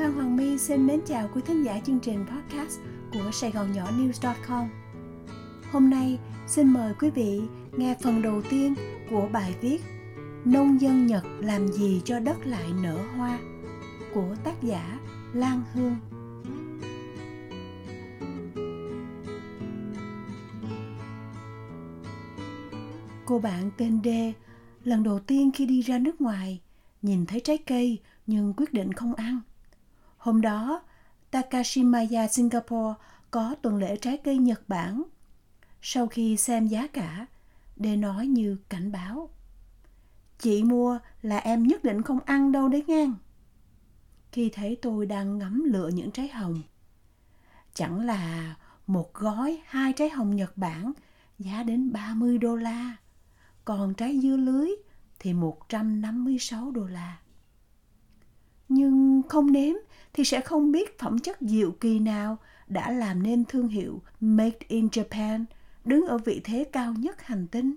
Phan Hoàng My xin mến chào quý thính giả chương trình podcast của Sài Gòn Nhỏ News.com. Hôm nay, xin mời quý vị nghe phần đầu tiên của bài viết Nông dân Nhật làm gì cho đất lại nở hoa của tác giả Lan Hương. Cô bạn tên D lần đầu tiên khi đi ra nước ngoài nhìn thấy trái cây nhưng quyết định không ăn. Hôm đó, Takashimaya Singapore có tuần lễ trái cây Nhật Bản. Sau khi xem giá cả, để nói như cảnh báo. Chị mua là em nhất định không ăn đâu đấy ngang. Khi thấy tôi đang ngắm lựa những trái hồng. Chẳng là một gói hai trái hồng Nhật Bản giá đến 30 đô la. Còn trái dưa lưới thì 156 đô la. Nhưng không nếm thì sẽ không biết phẩm chất diệu kỳ nào đã làm nên thương hiệu Made in Japan đứng ở vị thế cao nhất hành tinh.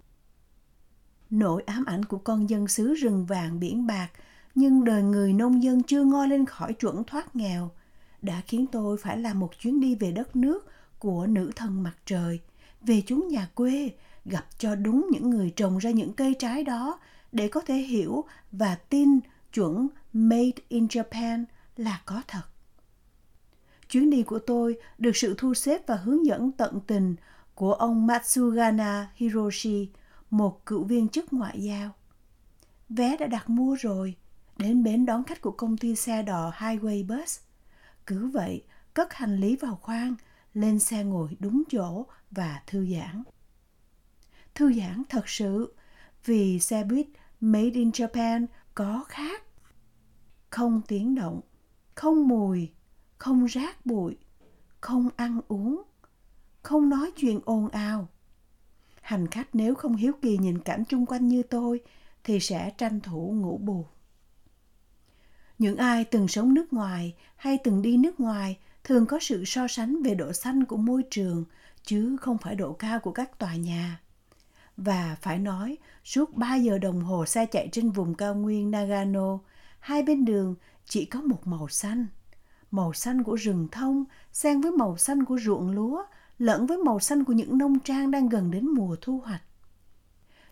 Nỗi ám ảnh của con dân xứ rừng vàng biển bạc nhưng đời người nông dân chưa ngoi lên khỏi chuẩn thoát nghèo đã khiến tôi phải làm một chuyến đi về đất nước của nữ thần mặt trời, về chúng nhà quê, gặp cho đúng những người trồng ra những cây trái đó để có thể hiểu và tin chuẩn Made in Japan là có thật. Chuyến đi của tôi được sự thu xếp và hướng dẫn tận tình của ông Matsugana Hiroshi, một cựu viên chức ngoại giao. Vé đã đặt mua rồi, đến bến đón khách của công ty xe đò Highway Bus. Cứ vậy, cất hành lý vào khoang, lên xe ngồi đúng chỗ và thư giãn. Thư giãn thật sự, vì xe buýt Made in Japan có khác. Không tiếng động, không mùi, không rác bụi, không ăn uống, không nói chuyện ồn ào. Hành khách nếu không hiếu kỳ nhìn cảnh chung quanh như tôi thì sẽ tranh thủ ngủ bù. Những ai từng sống nước ngoài hay từng đi nước ngoài thường có sự so sánh về độ xanh của môi trường chứ không phải độ cao của các tòa nhà. Và phải nói, suốt 3 giờ đồng hồ xe chạy trên vùng cao nguyên Nagano, hai bên đường chỉ có một màu xanh. Màu xanh của rừng thông, xen với màu xanh của ruộng lúa, lẫn với màu xanh của những nông trang đang gần đến mùa thu hoạch.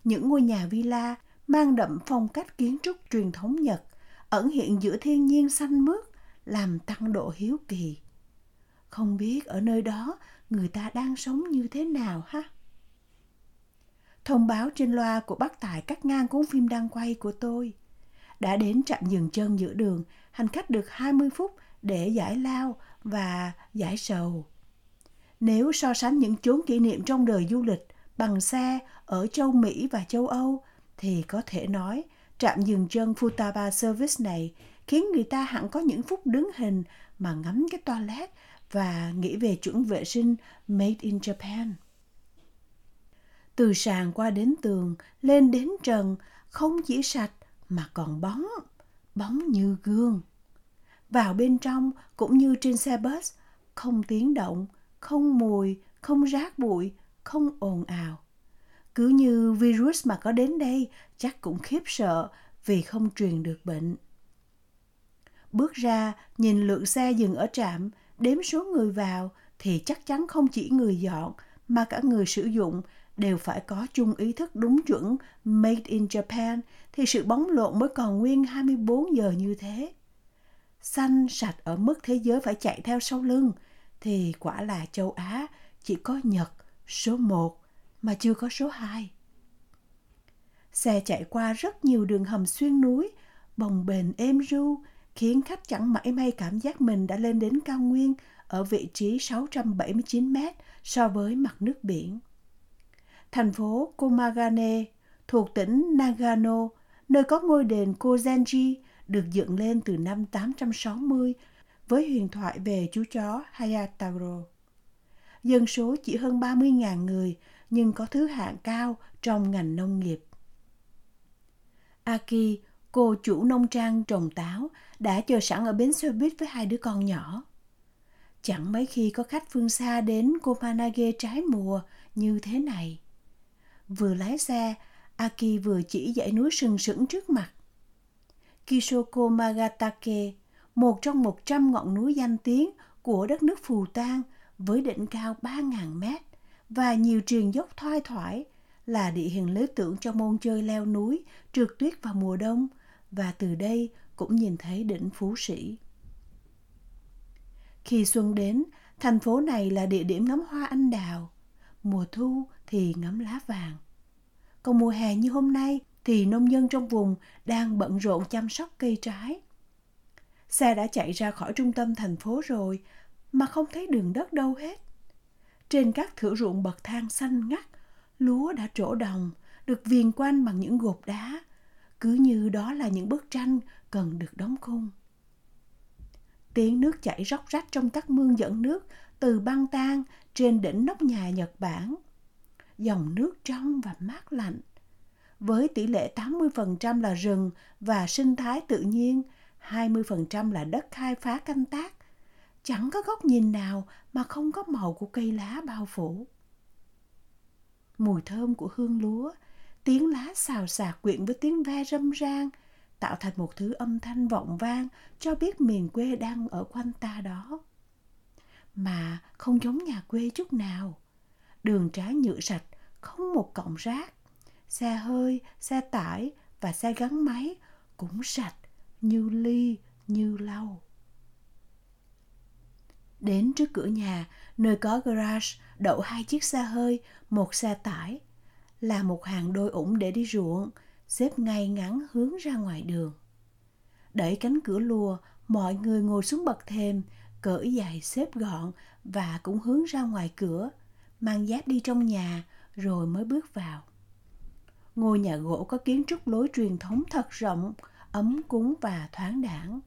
Những ngôi nhà villa mang đậm phong cách kiến trúc truyền thống Nhật, ẩn hiện giữa thiên nhiên xanh mướt, làm tăng độ hiếu kỳ. Không biết ở nơi đó người ta đang sống như thế nào ha? Thông báo trên loa của bác Tài cắt ngang cuốn phim đang quay của tôi. Đã đến trạm dừng chân giữa đường, hành khách được 20 phút để giải lao và giải sầu. Nếu so sánh những chốn kỷ niệm trong đời du lịch bằng xe ở châu Mỹ và châu Âu, thì có thể nói trạm dừng chân Futaba Service này khiến người ta hẳn có những phút đứng hình mà ngắm cái toilet và nghĩ về chuẩn vệ sinh made in Japan từ sàn qua đến tường, lên đến trần, không chỉ sạch mà còn bóng, bóng như gương. Vào bên trong cũng như trên xe bus, không tiếng động, không mùi, không rác bụi, không ồn ào. Cứ như virus mà có đến đây chắc cũng khiếp sợ vì không truyền được bệnh. Bước ra, nhìn lượng xe dừng ở trạm, đếm số người vào thì chắc chắn không chỉ người dọn mà cả người sử dụng đều phải có chung ý thức đúng chuẩn Made in Japan thì sự bóng lộn mới còn nguyên 24 giờ như thế. Xanh sạch ở mức thế giới phải chạy theo sau lưng thì quả là châu Á chỉ có Nhật số 1 mà chưa có số 2. Xe chạy qua rất nhiều đường hầm xuyên núi, bồng bềnh êm ru, khiến khách chẳng mãi may cảm giác mình đã lên đến cao nguyên ở vị trí 679 mét so với mặt nước biển thành phố Komagane thuộc tỉnh Nagano, nơi có ngôi đền Kozenji được dựng lên từ năm 860 với huyền thoại về chú chó Hayataro. Dân số chỉ hơn 30.000 người nhưng có thứ hạng cao trong ngành nông nghiệp. Aki, cô chủ nông trang trồng táo, đã chờ sẵn ở bến xe buýt với hai đứa con nhỏ. Chẳng mấy khi có khách phương xa đến Komanage trái mùa như thế này. Vừa lái xe, Aki vừa chỉ dãy núi sừng sững trước mặt. Kishoko Magatake, một trong 100 ngọn núi danh tiếng của đất nước Phù Tang với đỉnh cao 3.000 mét và nhiều triền dốc thoai thoải là địa hình lý tưởng cho môn chơi leo núi, trượt tuyết vào mùa đông và từ đây cũng nhìn thấy đỉnh Phú Sĩ. Khi xuân đến, thành phố này là địa điểm ngắm hoa anh đào, mùa thu thì ngắm lá vàng. Còn mùa hè như hôm nay thì nông dân trong vùng đang bận rộn chăm sóc cây trái. Xe đã chạy ra khỏi trung tâm thành phố rồi mà không thấy đường đất đâu hết. Trên các thửa ruộng bậc thang xanh ngắt, lúa đã trổ đồng, được viền quanh bằng những gột đá, cứ như đó là những bức tranh cần được đóng khung. Tiếng nước chảy róc rách trong các mương dẫn nước từ băng tan trên đỉnh nóc nhà Nhật Bản. Dòng nước trong và mát lạnh. Với tỷ lệ 80% là rừng và sinh thái tự nhiên, 20% là đất khai phá canh tác, chẳng có góc nhìn nào mà không có màu của cây lá bao phủ. Mùi thơm của hương lúa, tiếng lá xào xạc quyện với tiếng ve râm ran, tạo thành một thứ âm thanh vọng vang cho biết miền quê đang ở quanh ta đó. Mà không giống nhà quê chút nào. Đường trái nhựa sạch, không một cọng rác. Xe hơi, xe tải và xe gắn máy cũng sạch như ly, như lau. Đến trước cửa nhà, nơi có garage, đậu hai chiếc xe hơi, một xe tải, là một hàng đôi ủng để đi ruộng, xếp ngay ngắn hướng ra ngoài đường. Đẩy cánh cửa lùa, mọi người ngồi xuống bậc thềm, cởi giày xếp gọn và cũng hướng ra ngoài cửa, mang giáp đi trong nhà rồi mới bước vào. Ngôi nhà gỗ có kiến trúc lối truyền thống thật rộng, ấm cúng và thoáng đãng.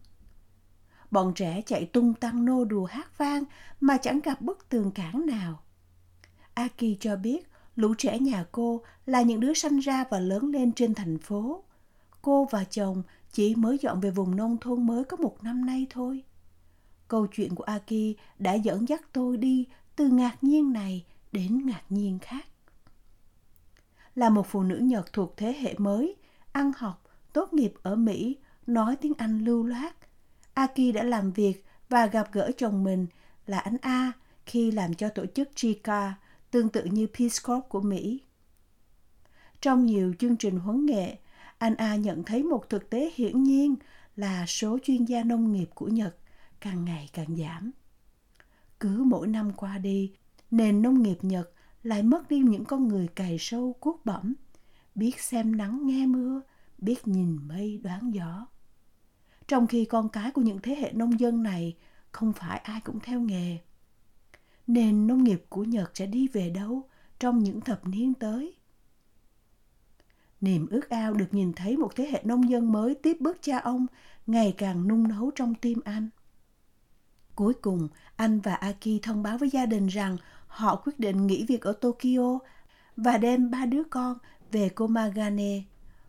Bọn trẻ chạy tung tăng nô đùa hát vang mà chẳng gặp bức tường cản nào. Aki cho biết lũ trẻ nhà cô là những đứa sanh ra và lớn lên trên thành phố. Cô và chồng chỉ mới dọn về vùng nông thôn mới có một năm nay thôi. Câu chuyện của Aki đã dẫn dắt tôi đi từ ngạc nhiên này đến ngạc nhiên khác. Là một phụ nữ Nhật thuộc thế hệ mới, ăn học, tốt nghiệp ở Mỹ, nói tiếng Anh lưu loát. Aki đã làm việc và gặp gỡ chồng mình là anh A khi làm cho tổ chức Chica, tương tự như Peace Corps của Mỹ. Trong nhiều chương trình huấn nghệ, anh A nhận thấy một thực tế hiển nhiên là số chuyên gia nông nghiệp của Nhật càng ngày càng giảm. Cứ mỗi năm qua đi, nền nông nghiệp Nhật lại mất đi những con người cày sâu cuốc bẩm, biết xem nắng nghe mưa, biết nhìn mây đoán gió. Trong khi con cái của những thế hệ nông dân này không phải ai cũng theo nghề. Nền nông nghiệp của Nhật sẽ đi về đâu trong những thập niên tới? Niềm ước ao được nhìn thấy một thế hệ nông dân mới tiếp bước cha ông ngày càng nung nấu trong tim anh. Cuối cùng, anh và Aki thông báo với gia đình rằng họ quyết định nghỉ việc ở Tokyo và đem ba đứa con về Komagane,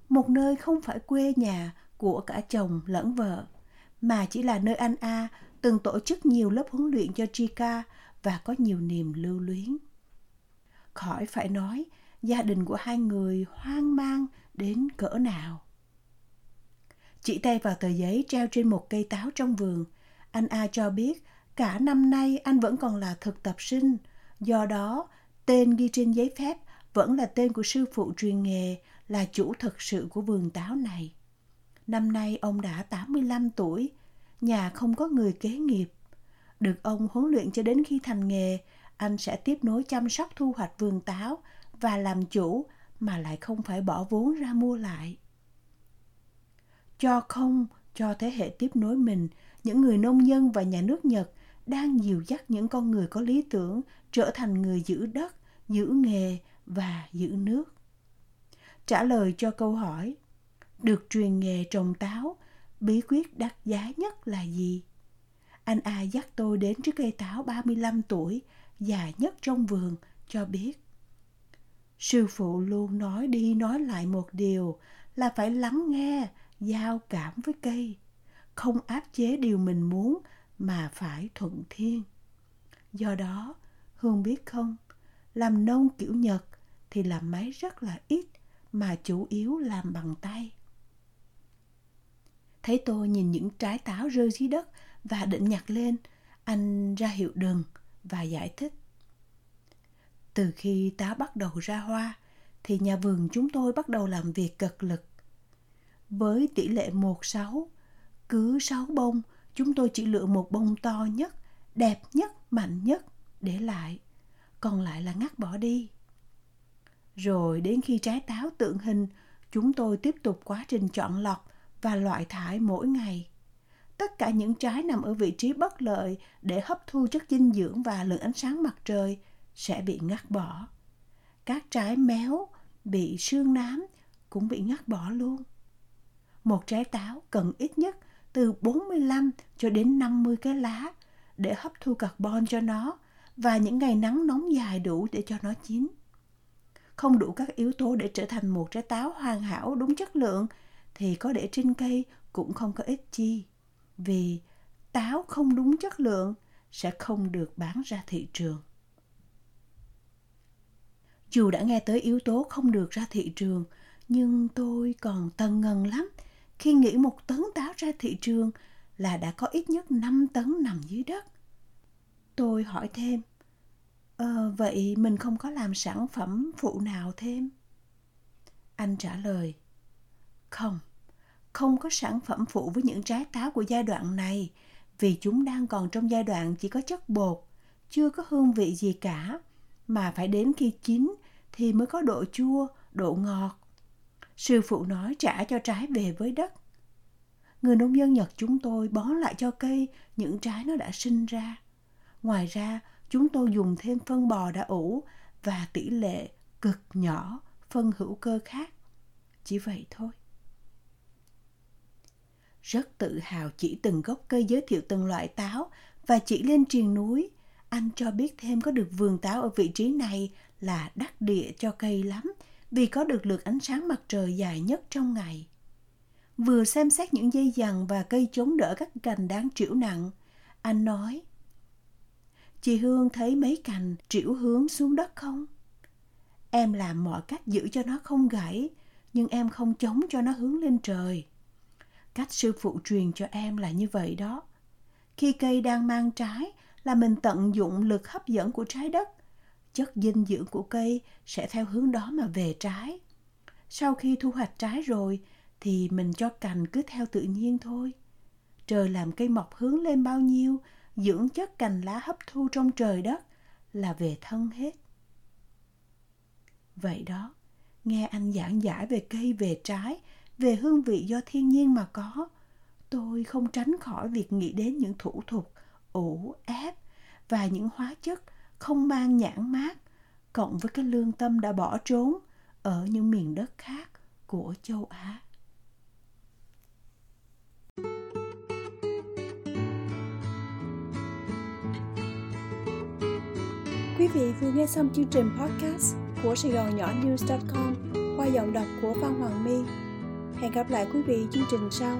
một nơi không phải quê nhà của cả chồng lẫn vợ, mà chỉ là nơi anh A từng tổ chức nhiều lớp huấn luyện cho Chika và có nhiều niềm lưu luyến. Khỏi phải nói, gia đình của hai người hoang mang đến cỡ nào. Chỉ tay vào tờ giấy treo trên một cây táo trong vườn, anh A cho biết cả năm nay anh vẫn còn là thực tập sinh, do đó tên ghi trên giấy phép vẫn là tên của sư phụ truyền nghề là chủ thực sự của vườn táo này. Năm nay ông đã 85 tuổi, nhà không có người kế nghiệp. Được ông huấn luyện cho đến khi thành nghề, anh sẽ tiếp nối chăm sóc thu hoạch vườn táo và làm chủ mà lại không phải bỏ vốn ra mua lại. Cho không cho thế hệ tiếp nối mình, những người nông dân và nhà nước Nhật đang dìu dắt những con người có lý tưởng trở thành người giữ đất, giữ nghề và giữ nước. Trả lời cho câu hỏi, được truyền nghề trồng táo, bí quyết đắt giá nhất là gì? Anh A dắt tôi đến trước cây táo 35 tuổi, già nhất trong vườn, cho biết. Sư phụ luôn nói đi nói lại một điều là phải lắng nghe, giao cảm với cây, không áp chế điều mình muốn mà phải thuận thiên. Do đó, Hương biết không, làm nông kiểu Nhật thì làm máy rất là ít mà chủ yếu làm bằng tay. Thấy tôi nhìn những trái táo rơi dưới đất và định nhặt lên, anh ra hiệu đừng và giải thích. Từ khi táo bắt đầu ra hoa, thì nhà vườn chúng tôi bắt đầu làm việc cật lực. Với tỷ lệ 1-6, cứ 6 bông, chúng tôi chỉ lựa một bông to nhất, đẹp nhất, mạnh nhất để lại. Còn lại là ngắt bỏ đi. Rồi đến khi trái táo tượng hình, chúng tôi tiếp tục quá trình chọn lọc và loại thải mỗi ngày. Tất cả những trái nằm ở vị trí bất lợi để hấp thu chất dinh dưỡng và lượng ánh sáng mặt trời sẽ bị ngắt bỏ. Các trái méo, bị sương nám cũng bị ngắt bỏ luôn. Một trái táo cần ít nhất từ 45 cho đến 50 cái lá để hấp thu carbon cho nó và những ngày nắng nóng dài đủ để cho nó chín. Không đủ các yếu tố để trở thành một trái táo hoàn hảo đúng chất lượng thì có để trên cây cũng không có ích chi. Vì táo không đúng chất lượng sẽ không được bán ra thị trường. Dù đã nghe tới yếu tố không được ra thị trường, nhưng tôi còn tần ngần lắm khi nghĩ một tấn táo ra thị trường là đã có ít nhất 5 tấn nằm dưới đất. Tôi hỏi thêm, ờ, vậy mình không có làm sản phẩm phụ nào thêm? Anh trả lời, không, không có sản phẩm phụ với những trái táo của giai đoạn này vì chúng đang còn trong giai đoạn chỉ có chất bột, chưa có hương vị gì cả, mà phải đến khi chín thì mới có độ chua, độ ngọt. Sư phụ nói trả cho trái về với đất. Người nông dân Nhật chúng tôi bón lại cho cây những trái nó đã sinh ra. Ngoài ra, chúng tôi dùng thêm phân bò đã ủ và tỷ lệ cực nhỏ phân hữu cơ khác. Chỉ vậy thôi. Rất tự hào chỉ từng gốc cây giới thiệu từng loại táo và chỉ lên triền núi. Anh cho biết thêm có được vườn táo ở vị trí này là đắc địa cho cây lắm vì có được lượt ánh sáng mặt trời dài nhất trong ngày. Vừa xem xét những dây dằn và cây chống đỡ các cành đáng trĩu nặng, anh nói Chị Hương thấy mấy cành triểu hướng xuống đất không? Em làm mọi cách giữ cho nó không gãy, nhưng em không chống cho nó hướng lên trời. Cách sư phụ truyền cho em là như vậy đó. Khi cây đang mang trái là mình tận dụng lực hấp dẫn của trái đất chất dinh dưỡng của cây sẽ theo hướng đó mà về trái. Sau khi thu hoạch trái rồi thì mình cho cành cứ theo tự nhiên thôi. Trời làm cây mọc hướng lên bao nhiêu, dưỡng chất cành lá hấp thu trong trời đất là về thân hết. Vậy đó, nghe anh giảng giải về cây về trái, về hương vị do thiên nhiên mà có, tôi không tránh khỏi việc nghĩ đến những thủ thuật ủ ép và những hóa chất không mang nhãn mát cộng với cái lương tâm đã bỏ trốn ở những miền đất khác của châu Á. Quý vị vừa nghe xong chương trình podcast của Sài Gòn Nhỏ News.com qua giọng đọc của Phan Hoàng My. Hẹn gặp lại quý vị chương trình sau.